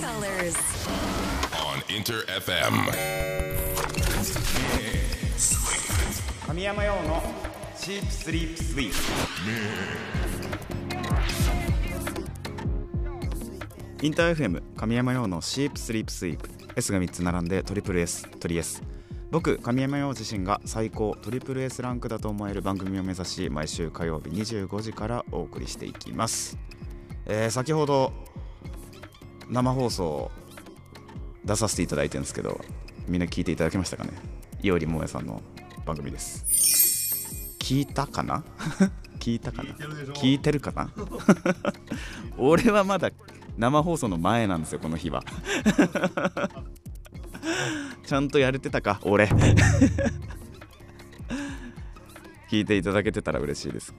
colors. on Inter FM. 神山用のシープスリープスイープインター FM 神山用のシープスリープスイープ S が3つ並んでトリプル S トリ S 僕神山用自身が最高トリプル S ランクだと思える番組を目指し毎週火曜日25時からお送りしていきます、えー先ほど生放送出させていただいてるんですけどみんな聞いていただけましたかね？いおりもえさんの番組です。聞いたかな？聞いたかな？聞いてるかな？俺はまだ生放送の前なんですよこの日は。ちゃんとやれてたか？俺。聞いていただけてたら嬉しいです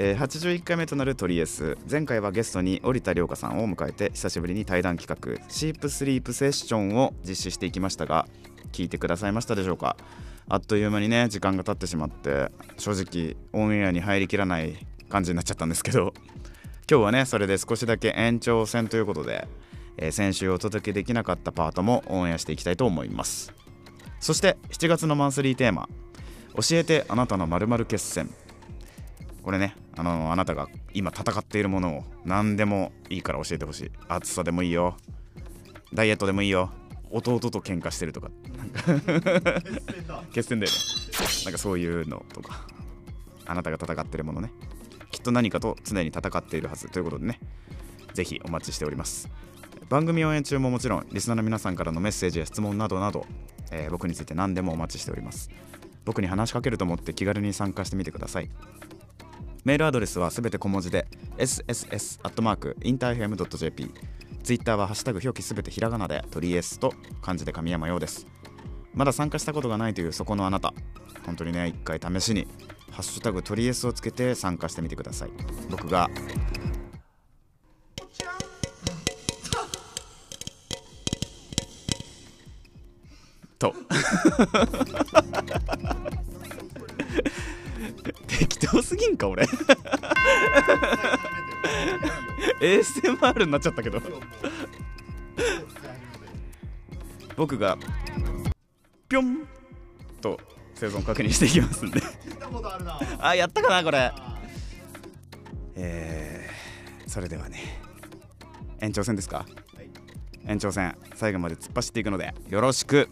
えー81回目となるトリエス。前回はゲストに織田涼香さんを迎えて久しぶりに対談企画。シープスリープセッションを実施していきましたが聞いてくださいましたでしょうか？あっという間にね時間が経ってしまって正直オンエアに入りきらない感じになっちゃったんですけど。今日はねそれで少しだけ延長戦ということで、えー先週お届けできなかったパートもオンエアしていきたいと思います。そして7月のマンスリーテーマ「教えてあなたの〇〇決戦」これねあのあなたが今戦っているものを何でもいいから教えてほしい。暑さでもいいよ。ダイエットでもいいよ。弟と喧嘩してるとか。なんか決戦だ。よね。なんかそういうのとか。あなたが戦ってるものね。きっと何かと常に戦っているはずということでね。ぜひお待ちしております。番組応援中ももちろんリスナーの皆さんからのメッセージや質問などなど、えー僕について何でもお待ちしております。僕に話しかけると思って気軽に参加してみてください。メールアドレスはすべて小文字で sss.interfm.jp ツイッターはハッシュタグ表記すべてひらがなでトリエスと漢字で神山用です。まだ参加したことがないというそこのあなた。本当にね一回試しにハッシュタグトリエスをつけて参加してみてください。僕がと。適当すぎんか俺。ASMR になっちゃったけど。僕がぴょんと生存確認していきますんで。あやったかなこれ。えー、それではね延長戦ですか、延長戦最後まで突っ走っていくのでよろしく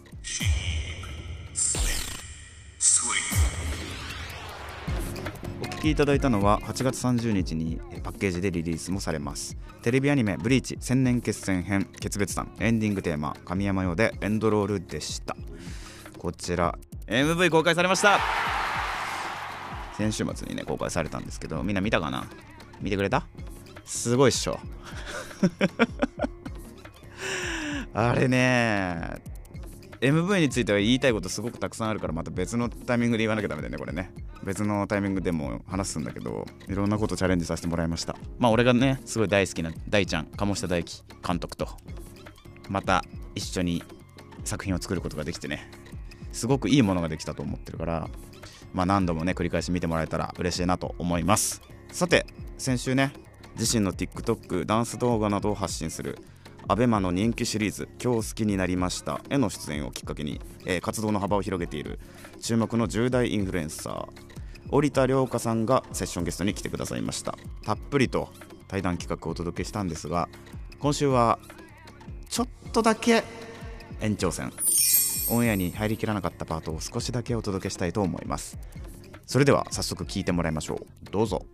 きいただいたのは8月30日にパッケージでリリースもされます。テレビアニメ「ブリーチ千年決戦編決別談」エンディングテーマ神山用でエンドロールでした。こちら MV 公開されました。先週末にね公開されたんですけどみんな見たかな？見てくれた？すごいっしょ。あれね MV については言いたいことすごくたくさんあるからまた別のタイミングで言わなきゃダメだよねこれね。別のタイミングでも話すんだけどいろんなことチャレンジさせてもらいました。まあ俺がねすごい大好きな大ちゃん鴨下大輝監督と。また一緒に作品を作ることができてね。すごくいいものができたと思ってるからまあ何度もね繰り返し見てもらえたら嬉しいなと思います。さて先週ね自身の TikTok ダンス動画などを発信する ABEMA の人気シリーズ「今日好きになりました」への出演をきっかけに、えー活動の幅を広げている注目の10代インフルエンサー織田涼香さんがセッションゲストに来てくださいました。たっぷりと対談企画をお届けしたんですが今週はちょっとだけ延長戦。オンエアに入りきらなかったパートを少しだけお届けしたいと思います。それでは早速聞いてもらいましょう。どうぞ。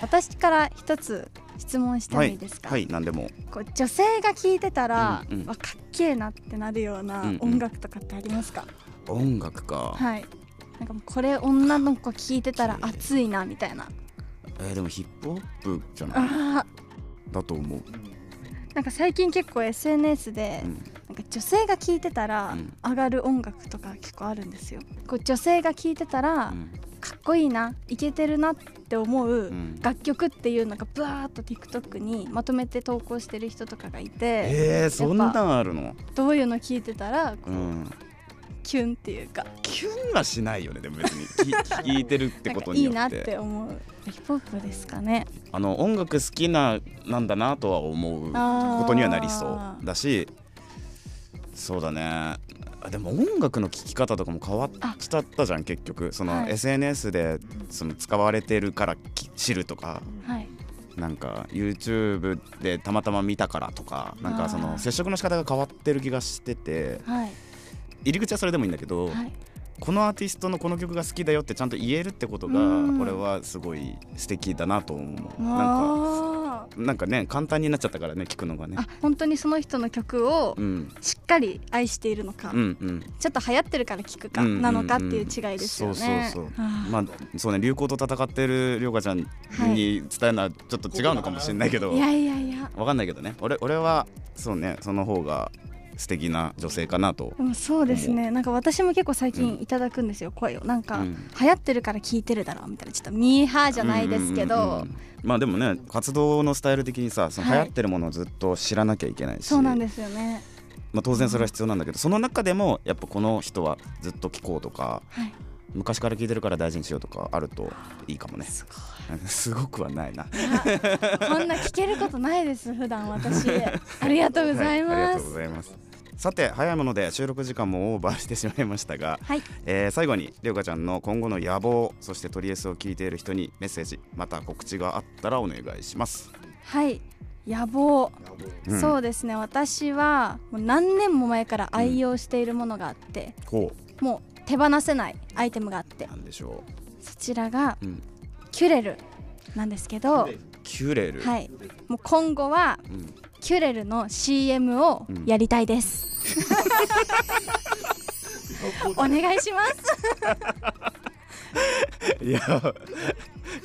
私から一つ質問してもはいいいですか、はい何でも。こう女性が聴いてたら、うんうん。わかっけえなってなるようなうんうん。音楽とかってありますか、音楽か、はい。なんかこれ女の子聴いてたら熱いなみたいな。えーでもヒップホップじゃない？あだと思う、ーなんか最近結構 SNS で、うん。なんか女性が聴いてたらうん。上がる音楽とか結構あるんですよ。こう女性が聴いてたら、こいいなイケてるなって思ううん。楽曲っていうのがブワーっと TikTok にまとめて投稿してる人とかがいて。えー、そんなんあるの？どういうの聞いてたらこう、うん。キュンっていうか。キュンはしないよねでも別に。き 聞いてるってことかいいなっによってて思うヒップホップですかね。あの音楽好きななんだなとは思うことにはなりそうだしそうだね。あでも音楽の聴き方とかも変わっちゃったじゃん結局。その、はい。SNS でその使われてるからき知るとかはい。なんか YouTube でたまたま見たからとかなんかその接触の仕方が変わってる気がしててはい。入り口はそれでもいいんだけど、はい。このアーティストのこの曲が好きだよってちゃんと言えるってことがうん俺はすごい素敵だなと思うなんかなんかね簡単になっちゃったからね聞くのがね。あ本当にその人の曲をうん。しっかり愛しているのか、うんうん。ちょっと流行ってるから聞くかなのかっていう違いですよね。そうそうそう。まあそうね流行と戦ってるりょうかちゃんにはい伝えるのはちょっと違うのかもしれないけど、いやいやいや。わかんないけどね。俺俺はそうねその方が素敵な女性かなとそうですね。なんか私も結構最近いただくんですよ、声を。なんか、うん。流行ってるから聞いてるだろうみたいな。ちょっとミーハーじゃないですけど、うんうんうんうん。まあでもね活動のスタイル的にさその流はい。行ってるものをずっと知らなきゃいけないし、そうなんですよね。まあ、当然それは必要なんだけどその中でもやっぱこの人はずっと聴こうとかはい。昔から聴いてるから大事にしようとかあるといいかもね。す すごくはないな。こんな聞けることないです普段私。ありがとうございはありがとうますございますさて早いもので収録時間もオーバーしてしまいましたが、はい。えー最後にりょうかちゃんの今後の野望そしてトリエスを聞いている人にメッセージまた告知があったらお願いします、はい。野望、うん。そうですね。私はもう何年も前から愛用しているものがあって、こもう手放せないアイテムがあって。うなんでしょそちらがう、うん、キュレルなんですけどキュレル、はい。もう今後はうん。キュレルの CM をやりたいです、お願いします。いや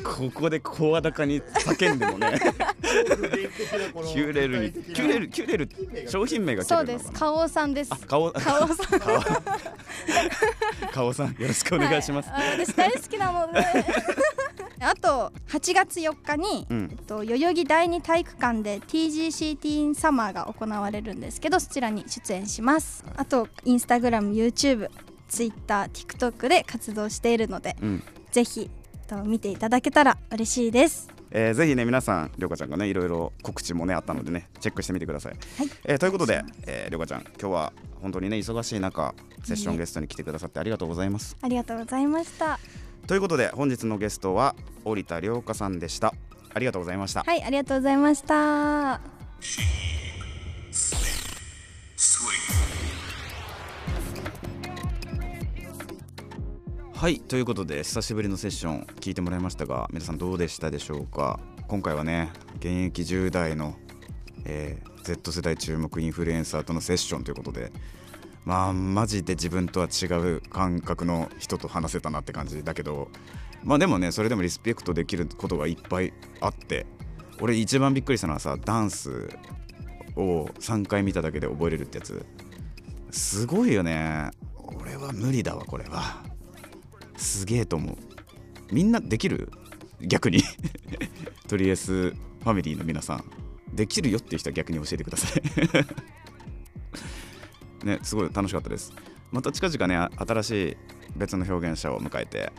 ここで声高に叫んでもね。キュレルにキュレルキュレル商品名がそうです。花王さんです。あ顔花王さん。顔顔さんよろしくお願いします、はい。あ私大好きなのであと8月4日に、うん。えっと、代々木第二体育館で TGC ティーンサマーが行われるんですけどそちらに出演します。あとインスタグラム YouTube Twitter、TikTok で活動しているのでうん。ぜひと見ていただけたら嬉しいです。えーぜひね皆さんりょうかちゃんがねいろいろ告知もねあったのでねチェックしてみてください、はい。えーということで、えー、りょうかちゃん今日は本当にね忙しい中セッションゲストに来てくださってありがとうございます。ありがとうございましたということで本日のゲストは織田涼香さんでした。ありがとうございました。はいありがとうございました。はいということで久しぶりのセッション聞いてもらいましたが皆さんどうでしたでしょうか？今回はね現役10代の、えー Z 世代注目インフルエンサーとのセッションということでまあマジで自分とは違う感覚の人と話せたなって感じだけどまあでもねそれでもリスペクトできることがいっぱいあって俺一番びっくりしたのはさダンスを3回見ただけで覚えれるってやつ。すごいよね。俺は無理だわこれは。すげえと思う。みんなできる？逆に。とりあえずファミリーの皆さん。できるよっていう人は逆に教えてください。ねすごい楽しかったです。また近々ね新しい別の表現者を迎えて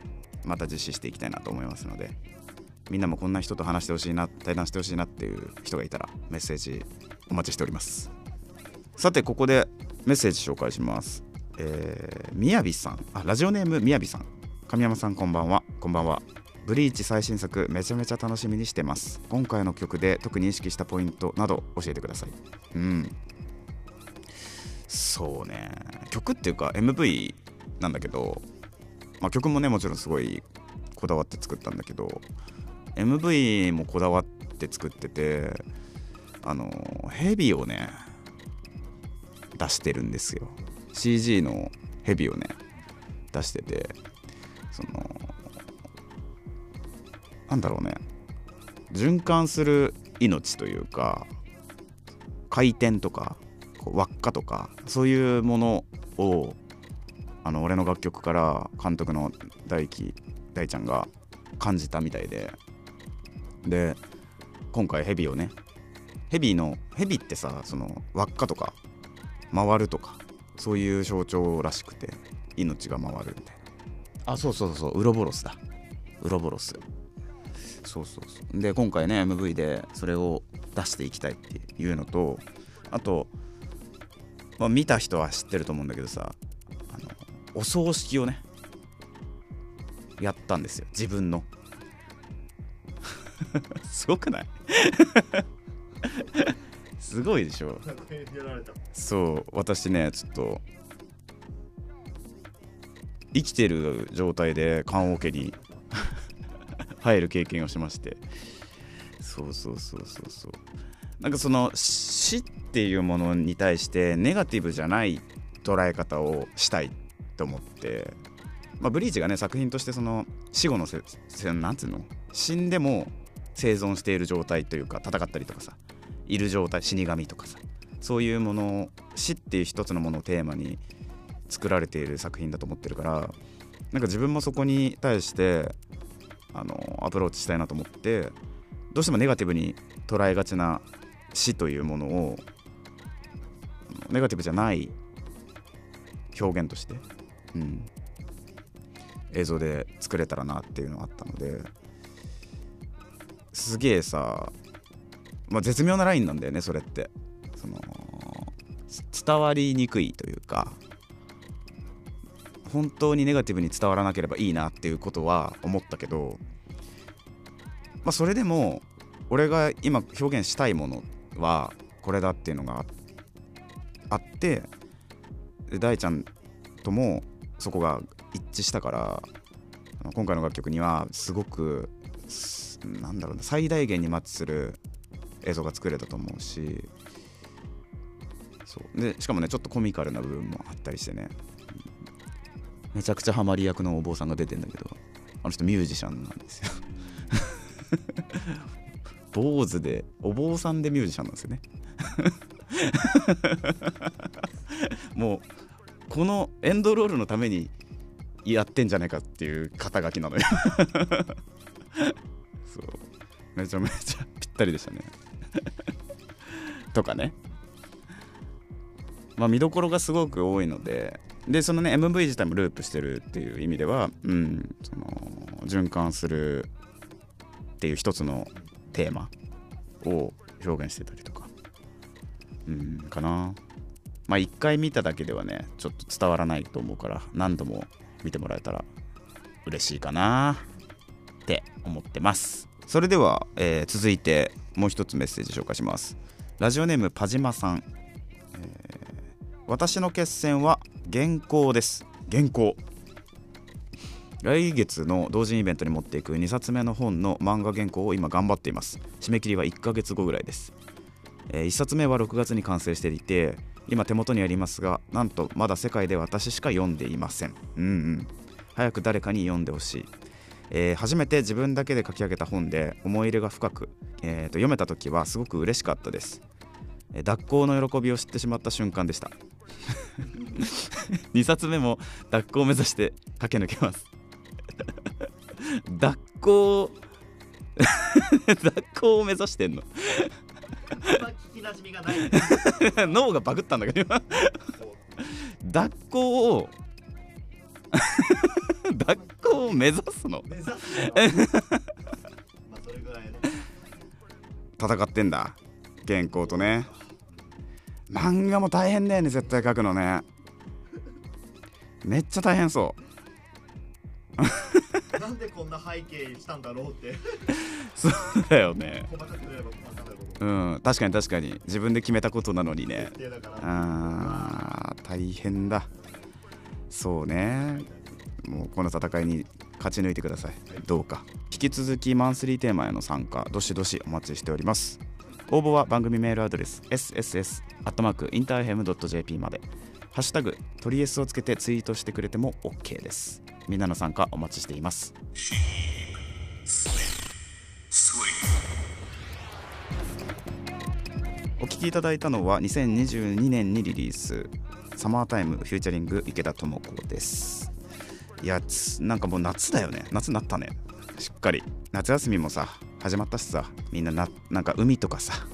また実施していきたいなと思いますのでみんなもこんな人と話してほしいな対談してほしいなっていう人がいたらメッセージお待ちしております。さてここでメッセージ紹介します。えー、みやびさん。あラジオネームみやびさん。神山さんこんばんは。こんばんは。ブリーチ最新作めちゃめちゃ楽しみにしてます。今回の曲で特に意識したポイントなど教えてください。うん。そうね。曲っていうか MV なんだけど、まあ、曲もねもちろんすごいこだわって作ったんだけど MV もこだわって作っててあのヘビをね出してるんですよ。CG のヘビをね出しててそのなんだろうね。循環する命というか回転とか輪っかとかそういうものをあの俺の楽曲から監督の大輝大ちゃんが感じたみたいで。で今回ヘビをねヘビのヘビってさその輪っかとか回るとかそういう象徴らしくて命が回るみたいな。あそうそうそうウロボロスだ。ウロボロス。そうそうそう。で今回ね MV でそれを出していきたいっていうのとあと、まあ、見た人は知ってると思うんだけどさあのお葬式をねやったんですよ。自分の。すごくない？すごいでしょ？そう。私ねちょっと生きてる状態で棺桶に 入る経験をしまして。そうそうそうそうそうなんかその死っていうものに対してネガティブじゃない捉え方をしたいと思って、まあ、ブリーチがね作品としてその死後のせせなんつうの？死んでも生存している状態というか戦ったりとかさいる状態死神とかさそういうものを死っていう一つのものをテーマに作られている作品だと思ってるからなんか自分もそこに対してあのアプローチしたいなと思ってどうしてもネガティブに捉えがちな死というものをネガティブじゃない表現として、うん、映像で作れたらなっていうのがあったのですげえさ、まあ、絶妙なラインなんだよねそれって。その伝わりにくいというか本当にネガティブに伝わらなければいいなっていうことは思ったけど、まあ、それでも俺が今表現したいものっはこれだっていうのがあってで大ちゃんともそこが一致したから今回の楽曲にはすごくなんだろうな最大限にマッチする映像が作れたと思うしそう。でしかもねちょっとコミカルな部分もあったりしてね。めちゃくちゃハマり役のお坊さんが出てんだけどあの人ミュージシャンなんですよ。坊主でお坊さんでミュージシャンなんですよね。もうこのエンドロールのためにやってんじゃないかっていう肩書きなのよ。そう。めちゃめちゃぴったりでしたね。とかね。まあ見どころがすごく多いのででそのね MV 自体もループしてるっていう意味ではうんその循環するっていう一つのテーマ。を表現してたりとか。うんかな。まあ一回見ただけではねちょっと伝わらないと思うから何度も見てもらえたら嬉しいかなって思ってます。それでは、えー続いてもう一つメッセージ紹介します。ラジオネームパジマさん、えー私の決戦は原稿です。原稿。来月の同人イベントに持っていく2冊目の本の漫画原稿を今頑張っています。締め切りは1ヶ月後ぐらいです、え1冊目は6月に完成していて今手元にありますがなんとまだ世界で私しか読んでいません。うんうん。早く誰かに読んでほしい、えー初めて自分だけで書き上げた本で思い入れが深く、えーと読めた時はすごく嬉しかったです。えー脱行の喜びを知ってしまった瞬間でした。2冊目も脱行を目指して駆け抜けます。脱行脱行を目指してんの？脳がバグったんだけど今。脱行を 脱行を目指すの？戦ってんだ原稿とね。漫画も大変だよね絶対書くのね。めっちゃ大変そう なんでこんな背景にしたんだろうって。そうだよね。うん。確かに確かに。自分で決めたことなのにね。決定だから。あー大変だ。そうね。もうこの戦いに勝ち抜いてください。どうか。引き続きマンスリーテーマへの参加どしどしお待ちしております。応募は番組メールアドレス sss.interfm.jp まで。ハッシュタグトリエスをつけてツイートしてくれても OK ですみんなの参加お待ちしています。お聴きいただいたのは2022年にリリース「サマータイムフューチャリング池田智子」です。いやつなんかもう夏だよね。夏になったね。しっかり。夏休みもさ始まったしさ。みんなななんか海とかさ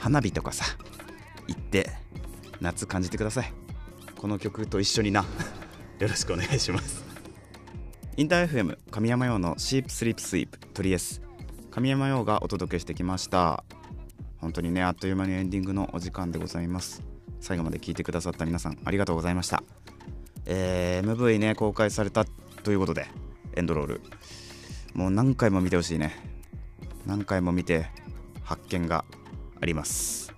花火とかさ行って夏感じてください。この曲と一緒にな。よろしくお願いします。インター FM 神山用のシープスリープスイープトリエス神山陽がお届けしてきました。本当にねあっという間にエンディングのお時間でございます。最後まで聞いてくださった皆さんありがとうございました。えー MV ね公開されたということでエンドロール。もう何回も見てほしいね。何回も見て発見があります。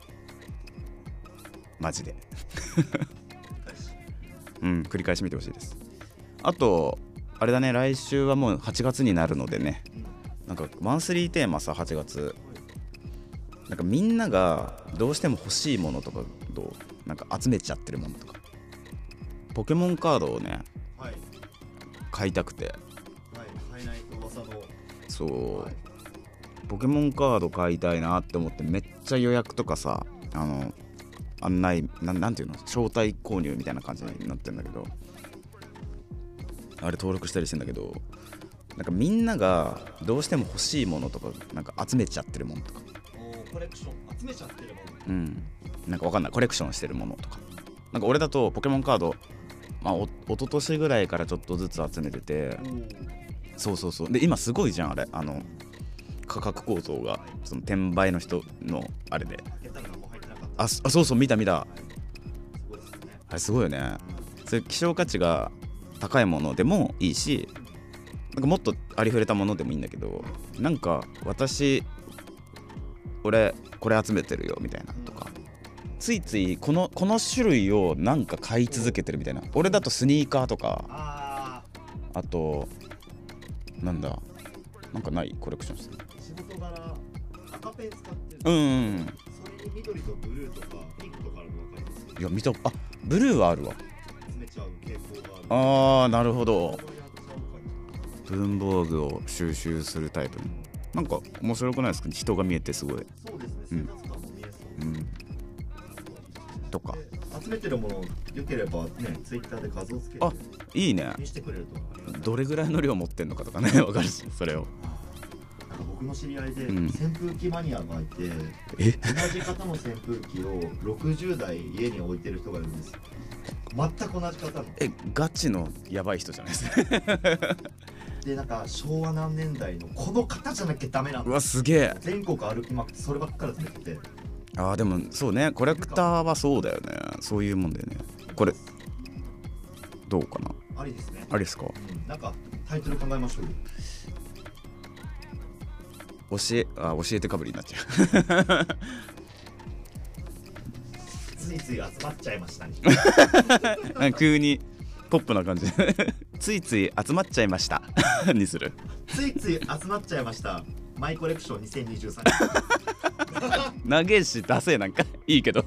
マジで。うん繰り返し見てほしいです。あとあれだね来週はもう8月になるのでね。なんかマンスリーテーマさ8月。なんかみんながどうしても欲しいものとかどうなんか集めちゃってるものとか。ポケモンカードをねはい。買いたくて。はい。買えないと噂の。そう、はい。ポケモンカード買いたいなって思ってめっちゃ予約とかさあの案内なんなんていうの？招待購入みたいな感じになってんだけどあれ登録したりしてんだけどなんかみんながどうしても欲しいものとかなんか集めちゃってるものとか。コレクション集めちゃってるもの。うん。なんかわかんない。コレクションしてるものとか。なんか俺だとポケモンカードまあお一昨年ぐらいからちょっとずつ集めててそうそうそう。で今すごいじゃんあれ。あの価格構造が。その転売の人のあれで。あそうそう見た見た。すごいですよね。あれすごいよね。そういう希少価値が高いものでもいいしなんかもっとありふれたものでもいいんだけどなんか私俺これ集めてるよみたいなとかついついこのこの種類をなんか買い続けてるみたいな俺だとスニーカーとかああとなんだなんかない？コレクションしてる？あ仕事柄赤ペン使ってる。うんうんうん。それに緑とブルーとかピンクとかあるの分かりますいや見たあブルーはあるわあるあーなるほど。文房具を収集するタイプ。なんか面白くないですか？人が見えてすごい、そうですね。うん。生活感も見えそううん、とか。で集めてるものよければねツイッターで画像つけてあいいね。どれぐらいの量持ってんのかとかね わかるしそれを。なんか僕の知り合いでうん。扇風機マニアがいて、え？同じ型の扇風機を60台家に置いてる人がいるんですよ全く同じ型の。えガチのやばい人じゃないです。かでなんか昭和何年代のこの型じゃなきゃダメなんだうわすげえ。全国歩きまくってそればっかり集めてて。あーでもそうね。コレクターはそうだよね。そういうもんだよね。これどうかな？ありですね。あれですか？うん。なんかタイトル考えましょうよ。教えあ教えてかぶりになっちゃうついつい集まっちゃいましたね。急にポップな感じ。ついつい集まっちゃいました。にする。ついつい集まっちゃいました。マイコレクション2023長えしダセえなんかいいけど。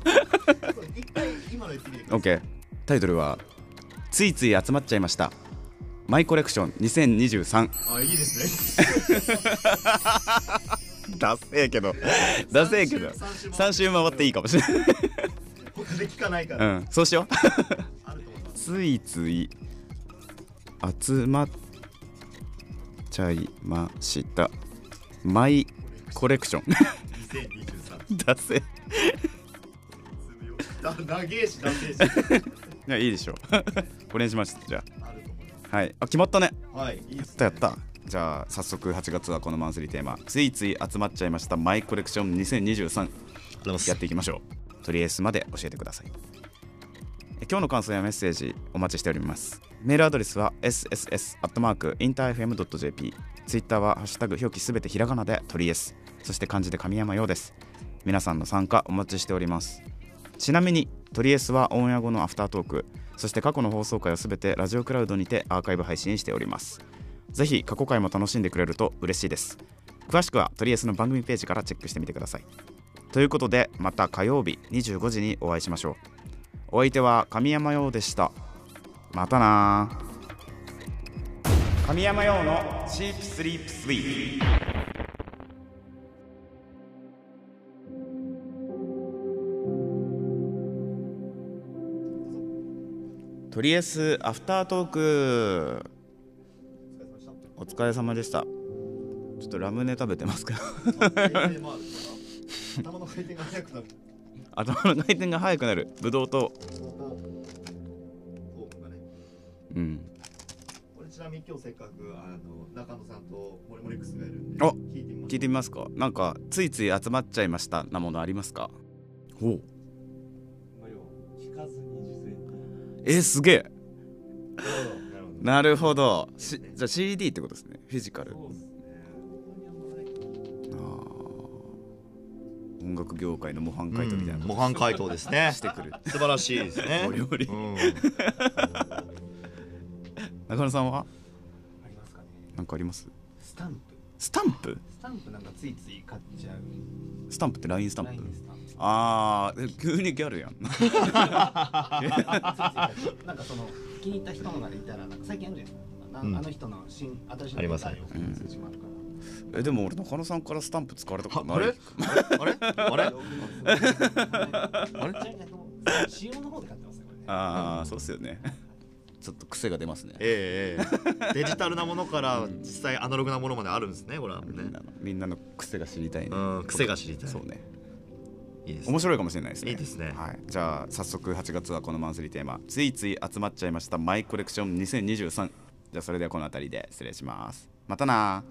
一回今の言ってみてください。OK タイトルは「ついつい集まっちゃいました。マイコレクション2023あいいですね」ダセえけど。ダセえけど。三週3週回っていいかもしれない。他で聞かないかうら、ん。そうしよう。ついつい集まっちゃいました。マイコレクション。2023ダセ。えだ長えし長えし。いやいいでしょう。これにしましたじゃあ。はい。あ決まったね。すはいいいね、やったやった。じゃあ早速8月はこのマンスリーテーマ。ついつい集まっちゃいましたマイコレクション2023やっていきましょうとりあえずまで教えてください。今日の感想やメッセージお待ちしております。メールアドレスは sss.interfm.jp ツイッターは「ハッシュタグ表記すべてひらがな」で「とりえす」そして漢字で神山ようです。皆さんの参加お待ちしております。ちなみにトリエスはオンエア後のアフタートーク。そして過去の放送回をすべてラジオクラウドにてアーカイブ配信しております。ぜひ過去回も楽しんでくれると嬉しいです。詳しくはトリエスの番組ページからチェックしてみてください。ということでまた火曜日25時にお会いしましょう。お相手は神山陽でした。またな神山陽のチープスリープスイート。とりあえずアフタートーク。お疲れ様でした。ちょっとラムネ食べてますけど。頭の回転が速くなる。頭の回転が速くなる。ブドウと。うん。これちなみに今日せっかくあの中野さんとモリモリックスがいるんであ聞いてみますか？なんかついつい集まっちゃいましたなものありますか？ほう。えー、すげえ。なるほど。じゃあ CD ってことですね。フィジカル音楽業界の模範解答みたいな模範解答ですね。してくる。素晴らしいですね。モリモリうん。中野さんは？ありますかね。なんかあります？スタンプ。スタンプ？スタンプなんかついつい買っちゃう。スタンプって LINE スタンスタンプ。あーえ急にギャルやん。なんかその気に入った人のがいたらなんか最近あるじゃないですか、なうん。あの人の新新しいあります答えを送る通知もあるから、えでも俺中野さんからスタンプ使われたことない。あれ？あれ？あれ？あれ？仕様の方で買ってますねこれね。ああそうっすよね。ちょっと癖が出ますね。ええええ。デジタルなものから実際アナログなものまであるんですねこれは。ね。みんなのみんなの癖が知りたいね。うん癖が知りたい。そうね。いいです面白いかもしれないですね。いいですね。はい、じゃあ早速8月はこのマンスリーテーマ。ついつい集まっちゃいましたマイコレクション2023じゃあそれではこの辺りで失礼します。またな